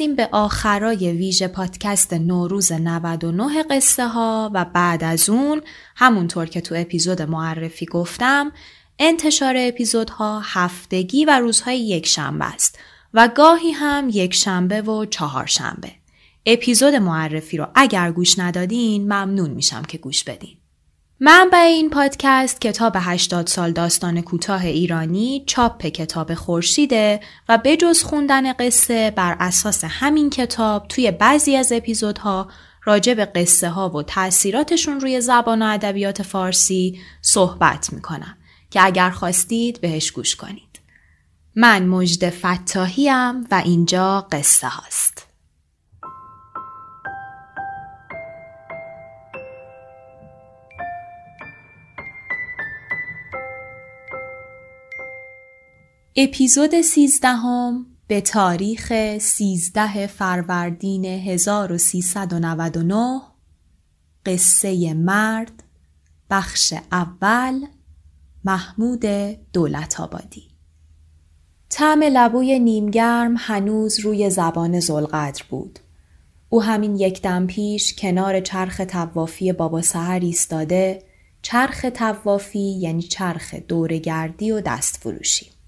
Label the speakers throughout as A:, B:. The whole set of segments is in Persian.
A: می‌رسیم به آخرای ویژه پادکست نوروز 99 قصه ها و بعد از اون همونطور که تو اپیزود معرفی گفتم انتشار اپیزودها هفتگی و روزهای یک شنبه است و گاهی هم یک شنبه و چهار شنبه. اپیزود معرفی رو اگر گوش ندادین ممنون میشم که گوش بدین. منبع این پادکست کتاب 80 سال داستان کوتاه ایرانی چاپ کتاب خورشیده و بجز خوندن قصه بر اساس همین کتاب توی بعضی از اپیزودها راجع به قصه ها و تاثیراتشون روی زبان و ادبیات فارسی صحبت می‌کنم که اگر خواستید بهش گوش کنید. من مجد فتاحیم و اینجا قصه هاست. اپیزود سیزدهم به تاریخ سیزده فروردین 1399 قصه مرد بخش اول محمود دولت آبادی طعم لبوی نیمگرم هنوز روی زبان زلقدر بود. او همین یک دم پیش کنار چرخ توافی بابا سهر ایستاده چرخ توافی یعنی چرخ دورگردی و دست فروشی.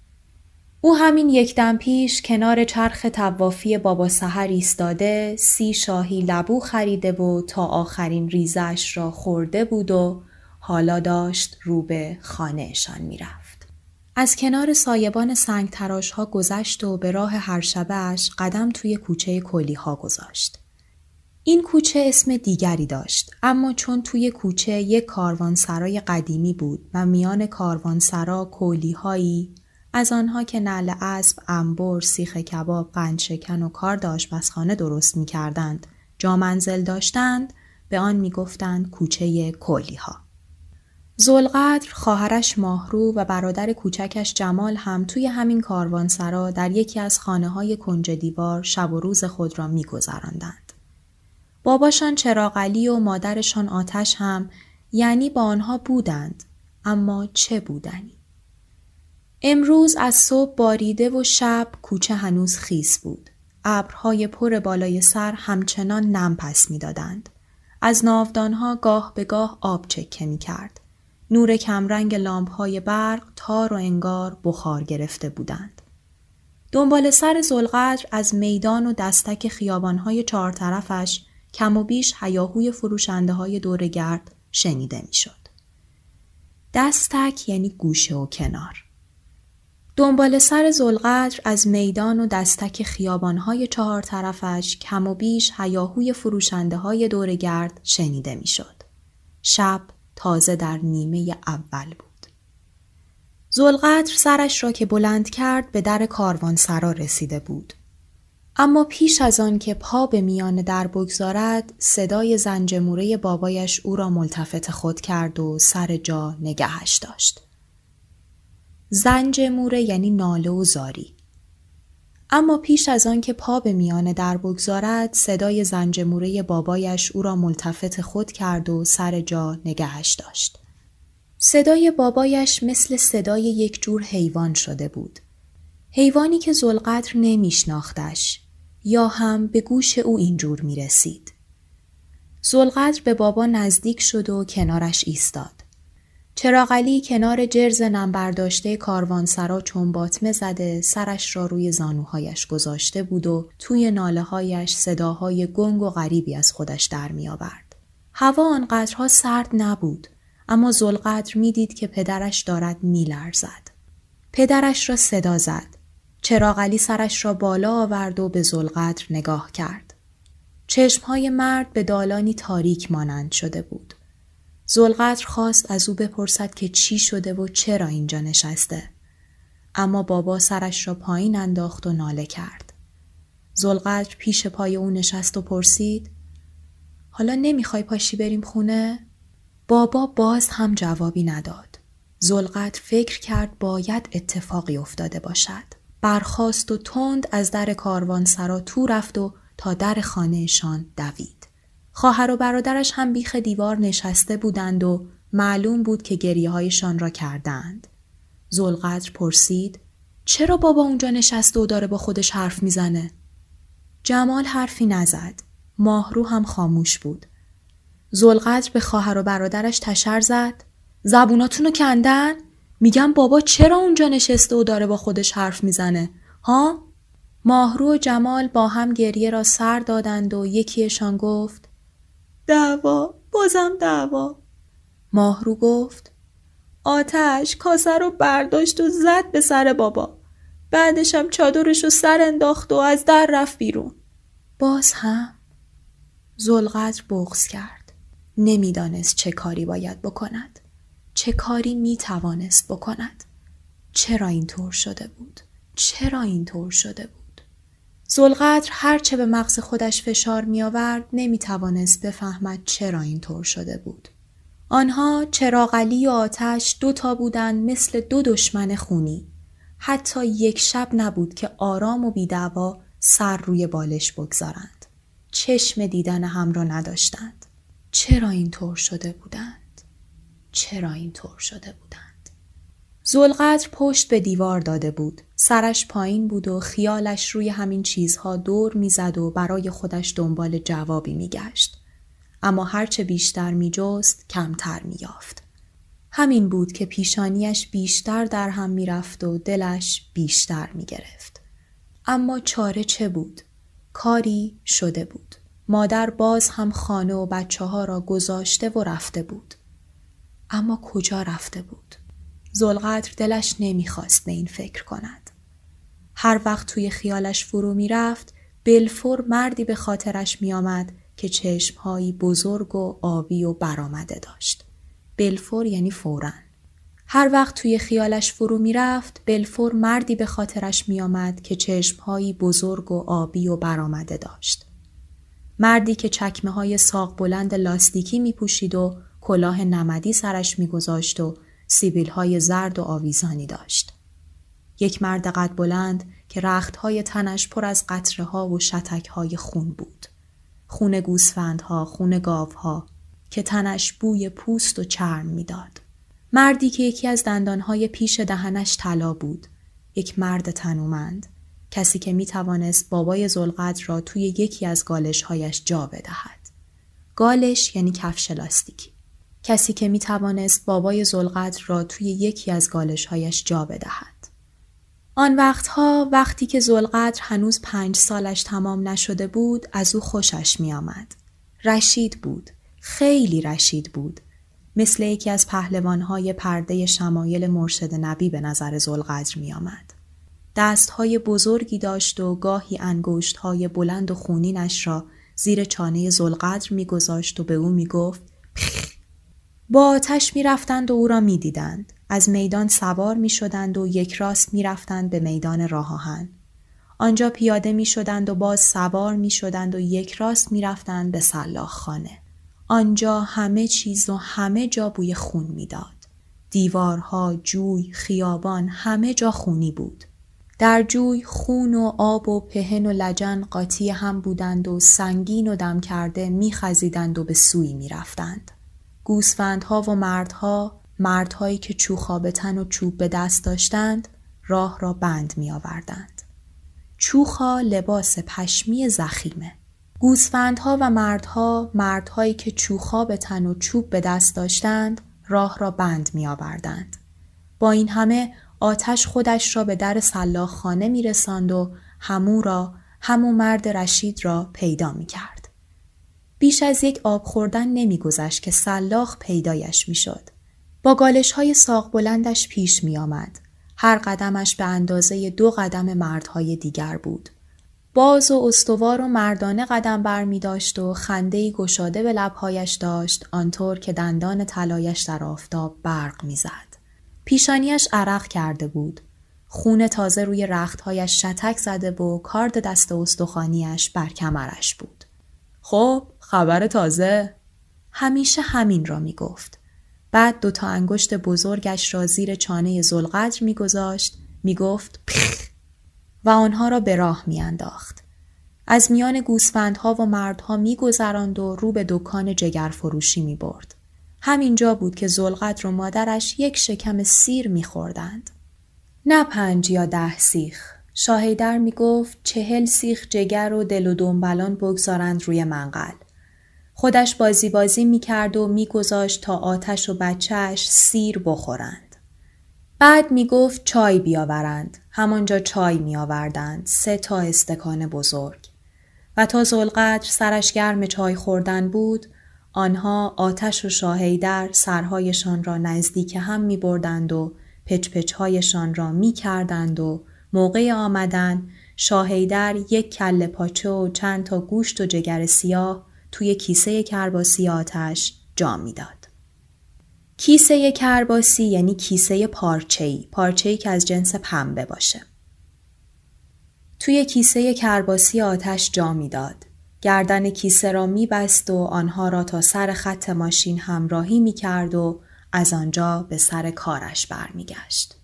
A: او همین یک دم پیش کنار چرخ توافی بابا سهر ایستاده سی شاهی لبو خریده و تا آخرین ریزش را خورده بود و حالا داشت رو به خانهشان می‌رفت. از کنار سایبان سنگ تراش ها گذشت و به راه هر شبهش قدم توی کوچه کلی ها گذاشت. این کوچه اسم دیگری داشت اما چون توی کوچه یک کاروانسرای قدیمی بود و میان کاروانسرا کولی هایی از آنها که نعل اسب، انبر، سیخ کباب، قند شکن و کار آشپزخانه درست می کردند، جا منزل داشتند، به آن می گفتند کوچه کولی ها. زلقدر خواهرش ماهرو و برادر کوچکش جمال هم توی همین کاروانسرا در یکی از خانه های کنج دیوار شب و روز خود را میگذراندند. باباشان چراغلی و مادرشان آتش هم یعنی با آنها بودند اما چه بودنی؟ امروز از صبح باریده و شب کوچه هنوز خیس بود. ابرهای پر بالای سر همچنان نم پس می‌دادند. از ناودانها گاه به گاه آب چکه می کرد. نور کمرنگ لامپهای برق تار و انگار بخار گرفته بودند. دنبال سر زلقدر از میدان و دستک خیابانهای چهار طرفش کم و بیش هیاهوی فروشنده های دورگرد شنیده می‌شد. دستک یعنی گوشه و کنار. دنبال سر زلقدر از میدان و دستک خیابانهای چهار طرفش کم و بیش هیاهوی فروشنده های دورگرد شنیده می‌شد. شب تازه در نیمه اول بود. زلقدر سرش را که بلند کرد به در کاروانسرا رسیده بود. اما پیش از آن که پا به میان در بگذارد صدای زنجموره بابایش او را ملتفت خود کرد و سر جا نگهش داشت. زنج موره یعنی ناله و زاری. اما پیش از آن که پا به میان در بگذارد صدای زنج موره بابایش او را ملتفت خود کرد و سر جا نگهش داشت. صدای بابایش مثل صدای یک جور حیوان شده بود. حیوانی که زلقدر نمیشناختش یا هم به گوش او اینجور می رسید. زلقدر به بابا نزدیک شد و کنارش ایستاد. چراغلی کنار جرز نمبرداشته کاروانسرا چون باطمه زده سرش را روی زانوهایش گذاشته بود و توی ناله هایش صداهای گنگ و غریبی از خودش در می آورد. هوا آنقدرها سرد نبود اما زلقدر می‌دید که پدرش دارد میلرزد. پدرش را صدا زد. چراغلی سرش را بالا آورد و به زلقدر نگاه کرد. چشمهای مرد به دالانی تاریک مانند شده بود. زلقدر خواست از او بپرسد که چی شده و چرا اینجا نشسته. اما بابا سرش را پایین انداخت و ناله کرد. زلقدر پیش پای او نشست و پرسید حالا نمی‌خوای پاشی بریم خونه؟ بابا باز هم جوابی نداد. زلقدر فکر کرد باید اتفاقی افتاده باشد. برخاست و تند از در کاروان سرا تو رفت و تا در خانهشان دوید. خواهر و برادرش هم بیخ دیوار نشسته بودند و معلوم بود که گریه هایشان را کردند. زلقدر پرسید چرا بابا اونجا نشسته و داره با خودش حرف می‌زنه؟ جمال حرفی نزد. ماهرو هم خاموش بود. زلقدر به خواهر و برادرش تشر زد. زبوناتونو کندن؟ میگم بابا چرا اونجا نشسته و داره با خودش حرف می‌زنه؟ ها؟ ماهرو و جمال با هم گریه را سر دادند و یکیشان گفت دعوا بازم دعوا. ماهرو گفت آتش کاسه رو برداشت و زد به سر بابا. بعدشم چادرش رو سر انداخت و از در رفت بیرون. باز هم زلقدر بغز کرد. نمی‌دانست چه کاری باید بکند. چه کاری می توانست بکند. چرا اینطور شده بود؟ چرا اینطور شده بود؟ زلقدر هرچه به مغز خودش فشار می آورد نمی توانست بفهمد چرا اینطور شده بود. آنها چراغلی و آتش دو تا بودند مثل دو دشمن خونی. حتی یک شب نبود که آرام و بیدعوا سر روی بالش بگذارند. چشم دیدن هم را نداشتند. چرا اینطور شده بودند؟ چرا اینطور شده بودند؟ زلقدر پشت به دیوار داده بود. سرش پایین بود و خیالش روی همین چیزها دور می‌زد و برای خودش دنبال جوابی میگشت. اما هرچه بیشتر میجست کمتر مییافت. همین بود که پیشانیش بیشتر در هم می‌رفت و دلش بیشتر می‌گرفت. اما چاره چه بود؟ کاری شده بود. مادر باز هم خانه و بچه ها را گذاشته و رفته بود. اما کجا رفته بود؟ زلقدر دلش نمی‌خواست به این فکر کند. هر وقت توی خیالش فرو می‌رفت بلفور مردی به خاطرش میآمد که چشمهایی بزرگ و آبی و برآمده داشت. بلفور یعنی فورا. هر وقت توی خیالش فرو می‌رفت بلفور مردی به خاطرش میآمد که چشمهایی بزرگ و آبی و برآمده داشت. مردی که چکمه های ساق بلند لاستیکی می پوشید و کلاه نمدی سرش میگذاشت و سیبیل های زرد و آویزانی داشت. یک مرد قد بلند که رخت های تنش پر از قطره ها و شتک های خون بود. خون گوسفندها، خون گاوها که تنش بوی پوست و چرم می‌داد. مردی که یکی از دندانهای پیش دهنش طلا بود. یک مرد تنومند. کسی که می توانست بابای زلقدر را توی یکی از گالشهایش جا بدهد. گالش یعنی کفش لاستیکی. کسی که می توانست بابای زلقدر را توی یکی از گالشهایش جا بدهد. آن وقتها وقتی که زلقدر هنوز پنج سالش تمام نشده بود از او خوشش می آمد. رشید بود. خیلی رشید بود. مثل یکی از پهلوانهای پرده شمایل مرشد نبی به نظر زلقدر می آمد. دستهای بزرگی داشت و گاهی انگشتهای بلند و خونینش را زیر چانه زلقدر میگذاشت و به او می‌گفت با آتش می رفتند و او را می دیدند. از میدان سوار می شدند و یک راست می رفتند به میدان راهان. آنجا پیاده می شدند و باز سوار می شدند و یک راست می رفتند به سلاخ خانه. آنجا همه چیز و همه جا بوی خون می‌داد. دیوارها، جوی، خیابان همه جا خونی بود. در جوی خون و آب و پهن و لجن قاطی هم بودند و سنگین و دم کرده میخزیدند و به سوی می‌رفتند. گوسفندها و مردها مردهایی که چوخا تن و چوب به دست داشتند راه را بند می آوردند. چوخا لباس پشمی زخیمه. گوسفندها و مردها مردهایی که چوخا به تن و چوب به دست داشتند راه را بند می آوردند. با این همه آتش خودش را به در سلاخ خانه می رساند و همو را همو مرد رشید را پیدا می کرد. بیش از یک آب خوردن نمیگذشت که سلاخ پیدایش می‌شد. با گالش های ساق بلندش پیش می آمد. هر قدمش به اندازه دو قدم مردهای دیگر بود. باز و استوار و مردانه قدم بر می داشت و خندهی گشاده به لبهایش داشت آنطور که دندان طلایش در آفتاب برق می‌زد. پیشانیش عرق کرده بود. خون تازه روی رختهایش شتک زده و کارد دست استخوانیش بر کمرش بود. خب خبر تازه؟ همیشه همین را می گفت. بعد دوتا انگشت بزرگش را زیر چانه زلقدر میگذاشت می‌گفت پخ و آنها را به راه میانداخت از میان گوسفندها و مردها میگذراند و رو به دکان جگر فروشی می برد. همینجا بود که زلقدر و مادرش یک شکم سیر میخوردند. نه پنج یا ده سیخ. شاهیدر می گفت چهل سیخ جگر و دل و دنبلان بگذارند روی منقل. خودش بازی بازی می کرد و می گذاشت تا آتش و بچهش سیر بخورند. بعد می گفت چای بیاورند. همانجا چای می آوردند. سه تا استکان بزرگ. و تا زلقدر سرش گرم چای خوردن بود آنها آتش و شاهیدر سرهایشان را نزدیک هم می بردند و پچ هایشان را می کردند و موقع آمدن شاهیدر یک کل پاچه و چند تا گوشت و جگر سیاه توی کیسه کرباسی آتش جا می‌داد. کیسه کرباسی یعنی کیسه پارچه‌ای، پارچه‌ای که از جنس پنبه باشه. توی کیسه کرباسی آتش جا می‌داد. گردن کیسه را میبست و آنها را تا سر خط ماشین همراهی می‌کرد و از آنجا به سر کارش برمیگشت.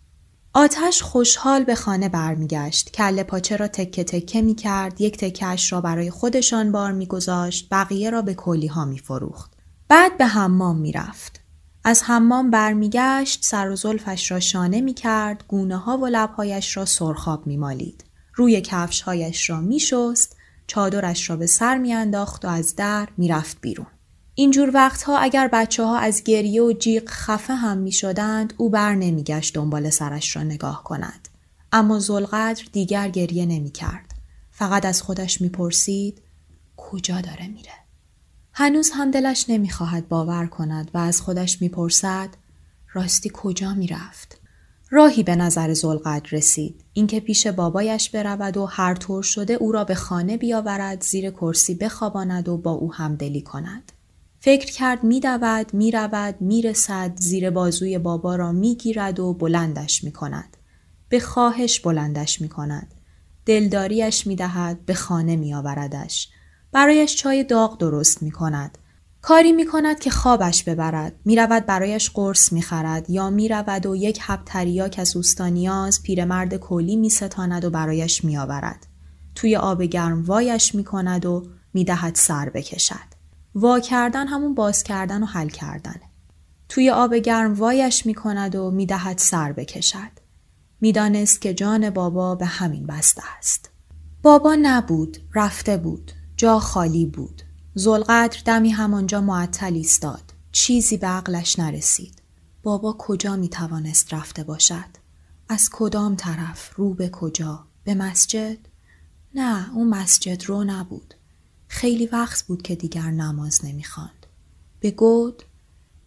A: آتش خوشحال به خانه برمیگشت. کله پاچه را تکه تکه می کرد. یک تکهش را برای خودشان بار میگذاشت. بقیه را به کلی ها می فروخت. بعد به حمام می رفت. از حمام برمیگشت سر و زلفش را شانه می کرد. گونه ها و لبهایش را سرخاب می مالید. روی کفشهایش را می شست. چادرش را به سر می انداخت و از در می رفت بیرون. اینجور وقتها اگر بچه ها از گریه و جیغ خفه هم می شدند او بر نمی گشت دنبال سرش را نگاه کند. اما زلقدر دیگر گریه نمی کرد. فقط از خودش می پرسید کجا داره میره؟ هنوز هم دلش نمی خواهد باور کند و از خودش می پرسد راستی کجا می رفت؟ راهی به نظر زلقدر رسید اینکه پیش بابایش برود و هر طور شده او را به خانه بیاورد زیر کرسی بخواباند و با او همدلی کند فکر کرد میدود می‌رود می‌رسد زیر بازوی بابا را می‌گیرد و بلندش می‌کند به خواهش بلندش می‌کند دلداریش می‌دهد به خانه میآوردش برایش چای داغ درست می‌کند کاری می کند که خوابش ببرد. می رود برایش قرص می خرد یا می رود و یک حب تریاک از اوستانیاز پیرمرد کلی می ستاند و برایش می آورد. توی آب گرم وایش می کند و می دهد سر بکشد. وا کردن همون باز کردن و حل کردن. توی آب گرم وایش می کند و می دهد سر بکشد. می‌دانست که جان بابا به همین بسته است. بابا نبود، رفته بود، جا خالی بود. زلقدر دمی همانجا معطل ایستاد. چیزی به عقلش نرسید. بابا کجا می توانست رفته باشد؟ از کدام طرف؟ رو به کجا؟ به مسجد؟ نه، اون مسجد رو نبود. خیلی وقت بود که دیگر نماز نمی‌خواند. به گود؟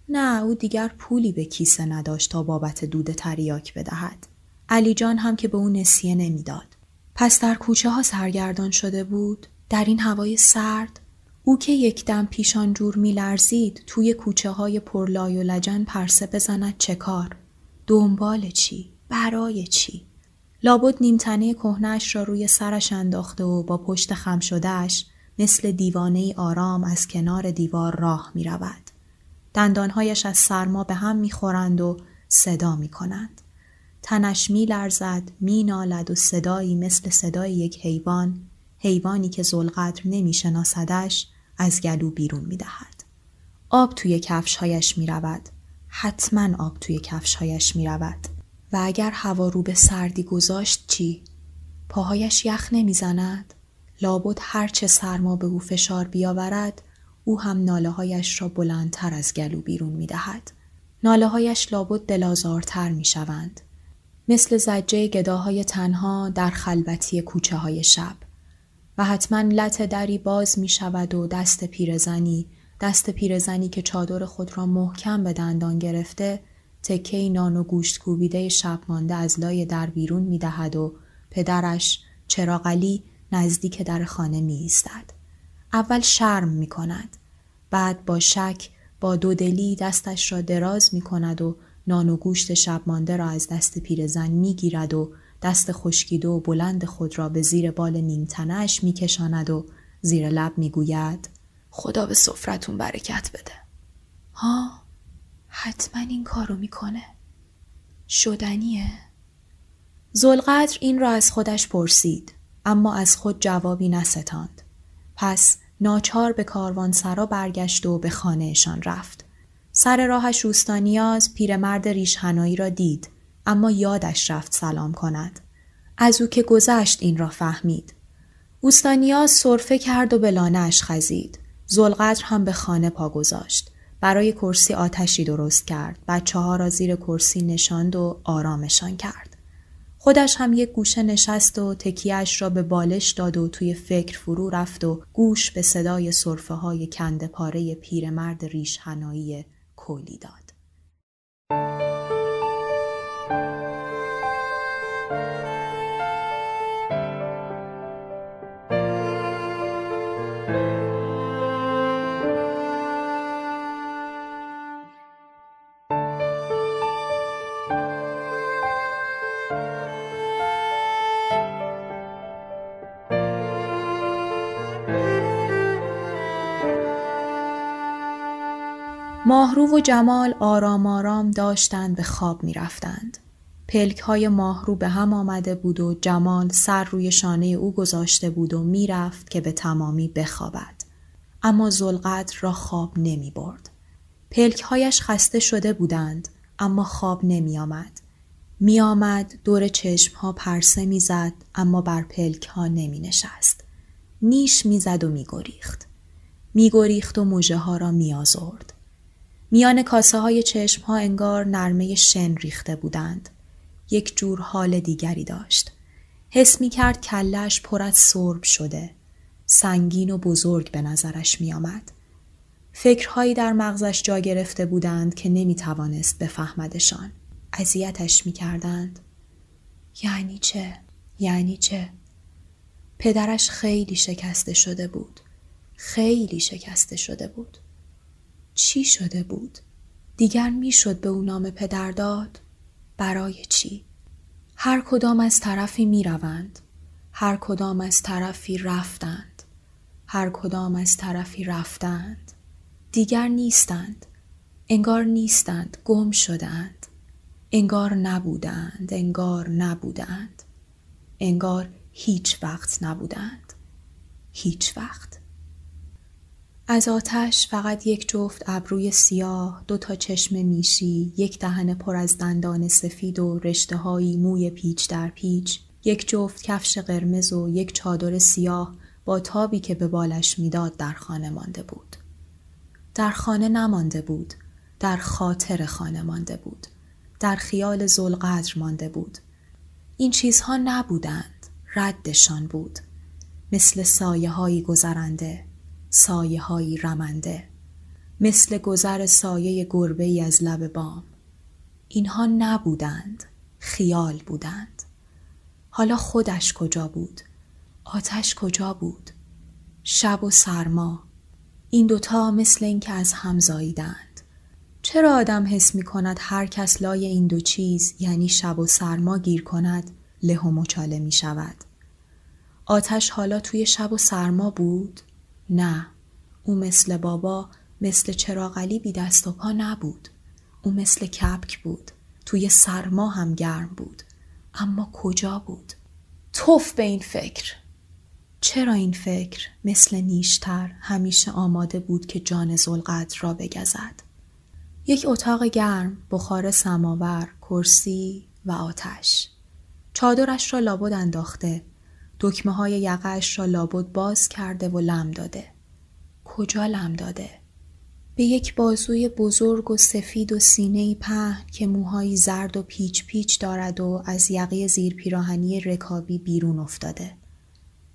A: نه او دیگر پولی به کیسه نداشت تا بابت دود تریاک بدهد. علی جان هم که به او نسیه نمی‌داد. پس در کوچه ها سرگردان شده بود در این هوای سرد او که یک دم پیشان جور میلرزید توی کوچه های پرلای و لجن پرسه بزند چه کار دنبال چی برای چی لابد نیمتنه کهنش را روی سرش انداخته و با پشت خم شدهش مثل دیوانه آرام از کنار دیوار راه می رود. دندانهایش از سرما به هم می خورند و صدا می کنند. تنش می لرزد، می نالد و صدایی مثل صدای یک حیوان، حیوانی که زلقدر نمی شناسدش، از گلو بیرون می دهد. آب توی کفشهایش می رود. حتما آب توی کفشهایش می رود. و اگر هوا رو به سردی گذاشت چی؟ پاهایش یخ نمی‌زند؟ لابد هرچه سرما به او فشار بیاورد او هم ناله هایش را بلندتر از گلو بیرون می دهد. ناله هایش لابد دلازارتر می شوند. مثل زجه گداهای تنها در خلوتی کوچه های شب. و حتما لط دری باز می شود و دست پیرزنی دست پیرزنی که چادر خود را محکم به دندان گرفته تکه نان و گوشت کوبیده شب مانده از لای در بیرون می دهد و پدرش چراغلی نزدیک در خانه می ایستد. اول شرم می کند. بعد با شک با دودلی دستش را دراز می کند و نان و گوشت شب مانده را از دست پیرزن می گیرد و دست خشکیده و بلند خود را به زیر بال نیمتنش می کشاند و زیر لب می گوید خدا به سفرتون برکت بده. ها حتما این کارو می‌کنه. شدنیه. زلقدر این را از خودش پرسید اما از خود جوابی نستاند. پس ناچار به سرا برگشت و به خانهشان رفت. سر راهش روستانیاز پیرمرد ریشهنایی را دید اما یادش رفت سلام کند. از او که گذشت این را فهمید. اوستانیاز صرفه کرد و به لانهاش خزید. زلقدر هم به خانه پا گذاشت. برای کرسی آتشی درست کرد. بچه ها را زیر کرسی نشاند و آرامشان کرد. خودش هم یک گوشه نشست و تکیهش را به بالش داد و توی فکر فرو رفت و گوش به صدای صرفه های کند پاره پیرمرد ریش هنایی کولی داد. ماهرو و جمال آرام آرام داشتند به خواب می رفتند. پلک های ماهرو به هم آمده بود و جمال سر روی شانه او گذاشته بود و می رفت که به تمامی بخوابد. اما زلقدر را خواب نمی برد. پلک هایش خسته شده بودند اما خواب نمی آمد. می آمد دور چشم ها پرسه می زد اما بر پلک ها نمی نشست. نیش می زد و می گریخت. می گریخت و موجه ها را می آزرد. میان کاسه های چشم ها انگار نرمه شن ریخته بودند. یک جور حال دیگری داشت. حس می کرد کلش پر از سرب شده. سنگین و بزرگ به نظرش می آمد. فکرهایی در مغزش جا گرفته بودند که نمی توانست بفهمدشان. اذیتش می کردند. یعنی چه؟ یعنی چه؟ پدرش خیلی شکسته شده بود. خیلی شکسته شده بود. چی شده بود؟ دیگر می‌شد به او نام پدر داد؟ برای چی؟ هر کدام از طرفی می روند. هر کدام از طرفی رفتند. هر کدام از طرفی رفتند. دیگر نیستند. انگار نیستند. گم شدند. انگار نبودند. انگار نبودند. انگار هیچ وقت نبودند. هیچ وقت. از آتش فقط یک جفت ابروی سیاه، دو تا چشم میشی، یک دهن پر از دندان سفید و رشته های موی پیچ در پیچ، یک جفت کفش قرمز و یک چادر سیاه با تابی که به بالش می‌داد در خانه مانده بود. در خانه نمانده بود، در خاطر خانه مانده بود، در خیال زلقدر مانده بود. این چیزها نبودند، ردشان بود، مثل سایه هایی گذرنده. سایه هایی رمنده مثل گذر سایه گربه ای از لب بام. اینها نبودند خیال بودند. حالا خودش کجا بود؟ آتش کجا بود؟ شب و سرما. این دوتا مثل اینکه از هم زاییدند. چرا آدم حس می کند هر کس لای این دو چیز یعنی شب و سرما گیر کند؟ له و مچاله می شود آتش حالا توی شب و سرما بود؟ نه او مثل بابا مثل چراغلی بی دست و پا نبود. او مثل کپک بود توی سرما هم گرم بود. اما کجا بود؟ توف به این فکر! چرا این فکر؟ مثل نیشتر همیشه آماده بود که جان زلقدر را بگزد. یک اتاق گرم بخار سماور کرسی و آتش. چادرش را لابد انداخته. دکمه های یقهش را لابد باز کرده و لم داده. کجا لم داده؟ به یک بازوی بزرگ و سفید و سینه پهن که موهایی زرد و پیچ پیچ دارد و از یقه زیر پیراهنی رکابی بیرون افتاده.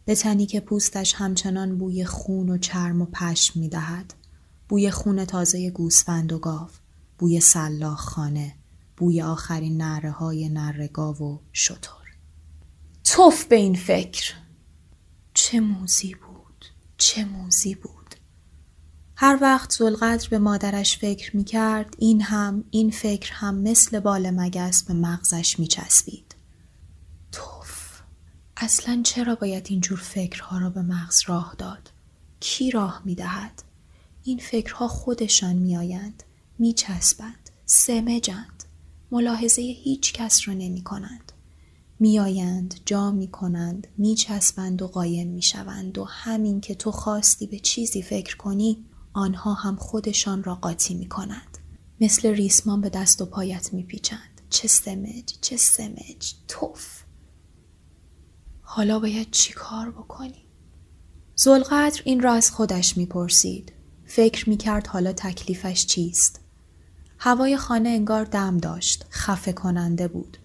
A: به تنی که پوستش همچنان بوی خون و چرم و پشم می دهد. بوی خون تازه گوسفند و گاو. بوی سلاخ خانه. بوی آخرین نره های نره گاو و شطور. توف به این فکر چه موزی بود چه موزی بود هر وقت زلقدر به مادرش فکر می کرد این هم این فکر هم مثل بال مگس به مغزش می چسبید. توف اصلا چرا باید اینجور فکرها را به مغز راه داد؟ کی راه می دهد؟ این فکرها خودشان می آیند. می چسبند. سمجند. ملاحظه هیچ کس را نمی کنند. میآیند جا می کنند می چسبند و قایم می شوند و همین که تو خواستی به چیزی فکر کنی آنها هم خودشان را قاطی می کنند. مثل ریسمان به دست و پایت می پیچند. چه سمج چه سمج توف حالا باید چی کار بکنی؟ زلقدر این را از خودش می پرسید. فکر می کرد حالا تکلیفش چیست؟ هوای خانه انگار دم داشت. خفه کننده بود.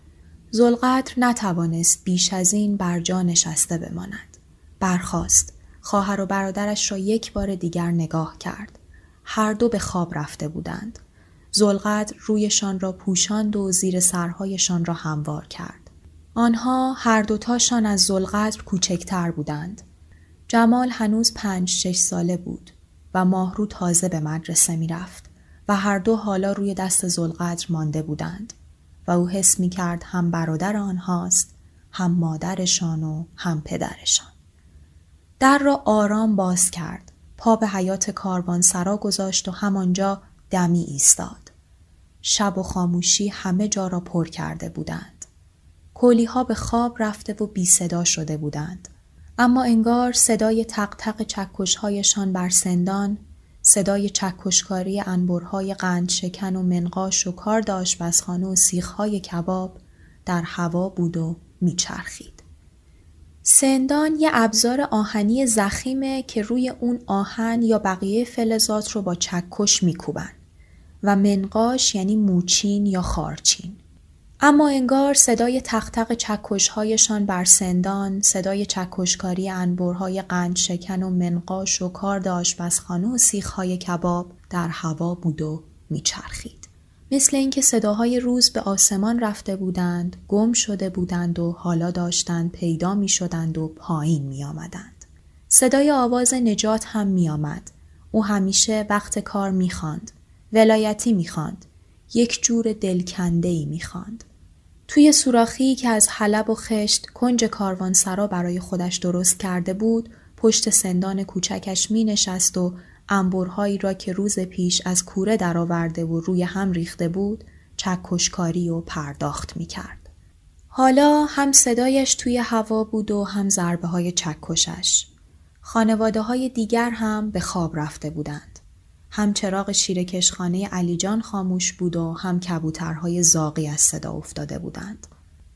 A: زلقدر نتوانست بیش از این بر جا نشسته بماند. برخاست. خواهر و برادرش را یک بار دیگر نگاه کرد. هر دو به خواب رفته بودند. زلقدر رویشان را پوشاند و زیر سرهایشان را هموار کرد. آنها هر دوتاشان از زلقدر کوچکتر بودند. جمال هنوز پنج شش ساله بود و ماهرو تازه به مدرسه می رفت و هر دو حالا روی دست زلقدر مانده بودند و او حس می کرد هم برادر آنهاست هم مادرشان و هم پدرشان. در را آرام باز کرد. پا به حیات کاروان سرا گذاشت و همانجا دمی ایستاد. شب و خاموشی همه جا را پر کرده بودند. کولی ها به خواب رفته و بی صدا شده بودند. اما انگار صدای تق تق چکش هایشان بر سندان، صدای چکشکاری انبرهای قند شکن و منقاش و کار داشت بسخانه و سیخهای کباب در هوا بود و میچرخید. سندان یه ابزار آهنی زخیمه که روی اون آهن یا بقیه فلزات رو با چکش میکوبن و منقاش یعنی موچین یا خارچین. اما انگار صدای تختق چکشهایشان بر سندان، صدای چکشکاری انبرهای قند شکن و منقاش و کار داشت بسخانه و سیخهای کباب در هوا بود و میچرخید. مثل اینکه صداهای روز به آسمان رفته بودند، گم شده بودند و حالا داشتند پیدا می شدند و پایین می آمدند. صدای آواز نجات هم می آمد. او همیشه وقت کار می خاند. ولایتی می خاند. یک جور دلکنده ای می خاند. توی سوراخی که از حلب و خشت کنج کاروانسرا برای خودش درست کرده بود پشت سندان کوچکش می نشست و انبرهایی را که روز پیش از کوره درآورده و روی هم ریخته بود چکشکاری و پرداخت می کرد. حالا هم صدایش توی هوا بود و هم ضربه های چکشش. خانواده های دیگر هم به خواب رفته بودند. هم چراغ شیرکشخانه علیجان خاموش بود و هم کبوترهای زاقی از صدا افتاده بودند.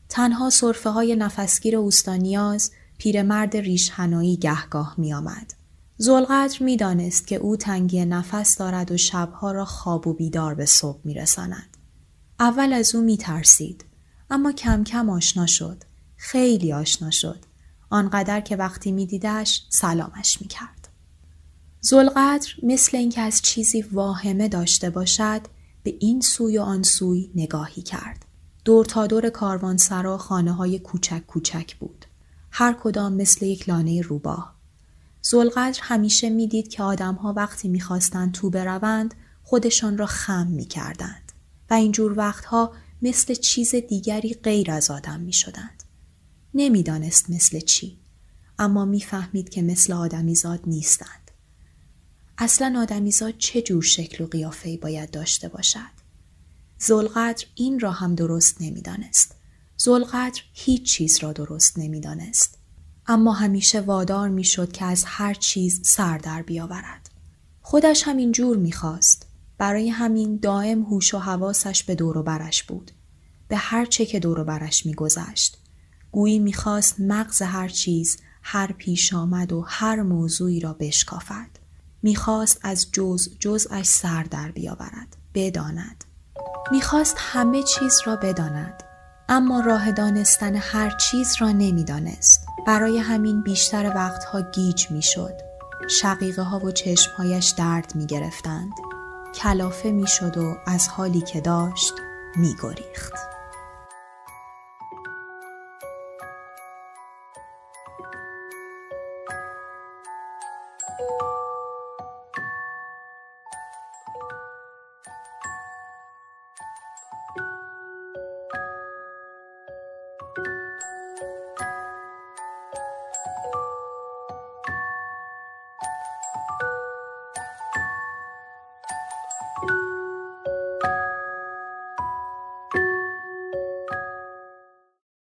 A: تنها صرفه های نفسگیر اوستانیاز پیرمرد ریشهنایی گهگاه می آمد. زلقدر می دانست که او تنگی نفس دارد و شبها را خواب و بیدار به صبح می رساند. اول از او می ترسید. اما کم کم آشنا شد. خیلی آشنا شد. آنقدر که وقتی می دیدش سلامش می کرد. زلقدر مثل اینکه از چیزی واهمه داشته باشد به این سوی و آن سوی نگاهی کرد. دور تا دور کاروانسرا خانه های کوچک کوچک بود. هر کدام مثل یک لانه روباه. زلقدر همیشه می‌دید که آدمها وقتی می‌خواستند تو بروند خودشان را خم می‌کردند و اینجور وقتها مثل چیز دیگری غیر از آدم می‌شدند. نمی‌دانست مثل چی اما می‌فهمید که مثل آدمیزاد نیستند. اصلا آدمیزاد چه جور شکل و قیافه‌ای باید داشته باشد؟ زلقدر این را هم درست نمی‌دانست. زلقدر هیچ چیز را درست نمی‌دانست. اما همیشه وادار می‌شد که از هر چیز سر در بیاورد. خودش همین جور می‌خواست. برای همین دائم هوش و حواسش به دور و برش بود. به هر چه که دور و برش میگذشت. گویی می‌خواست مغز هر چیز هر پیش آمد و هر موضوعی را بشکافد. می‌خواست از جز جزش سر در بیاورد بداند. می‌خواست همه چیز را بداند اما راه دانستن هر چیز را نمی‌دانست. برای همین بیشتر وقتها گیج می‌شد. شقیقه ها و چشمهایش درد می‌گرفتند. کلافه می‌شد و از حالی که داشت میگریخت.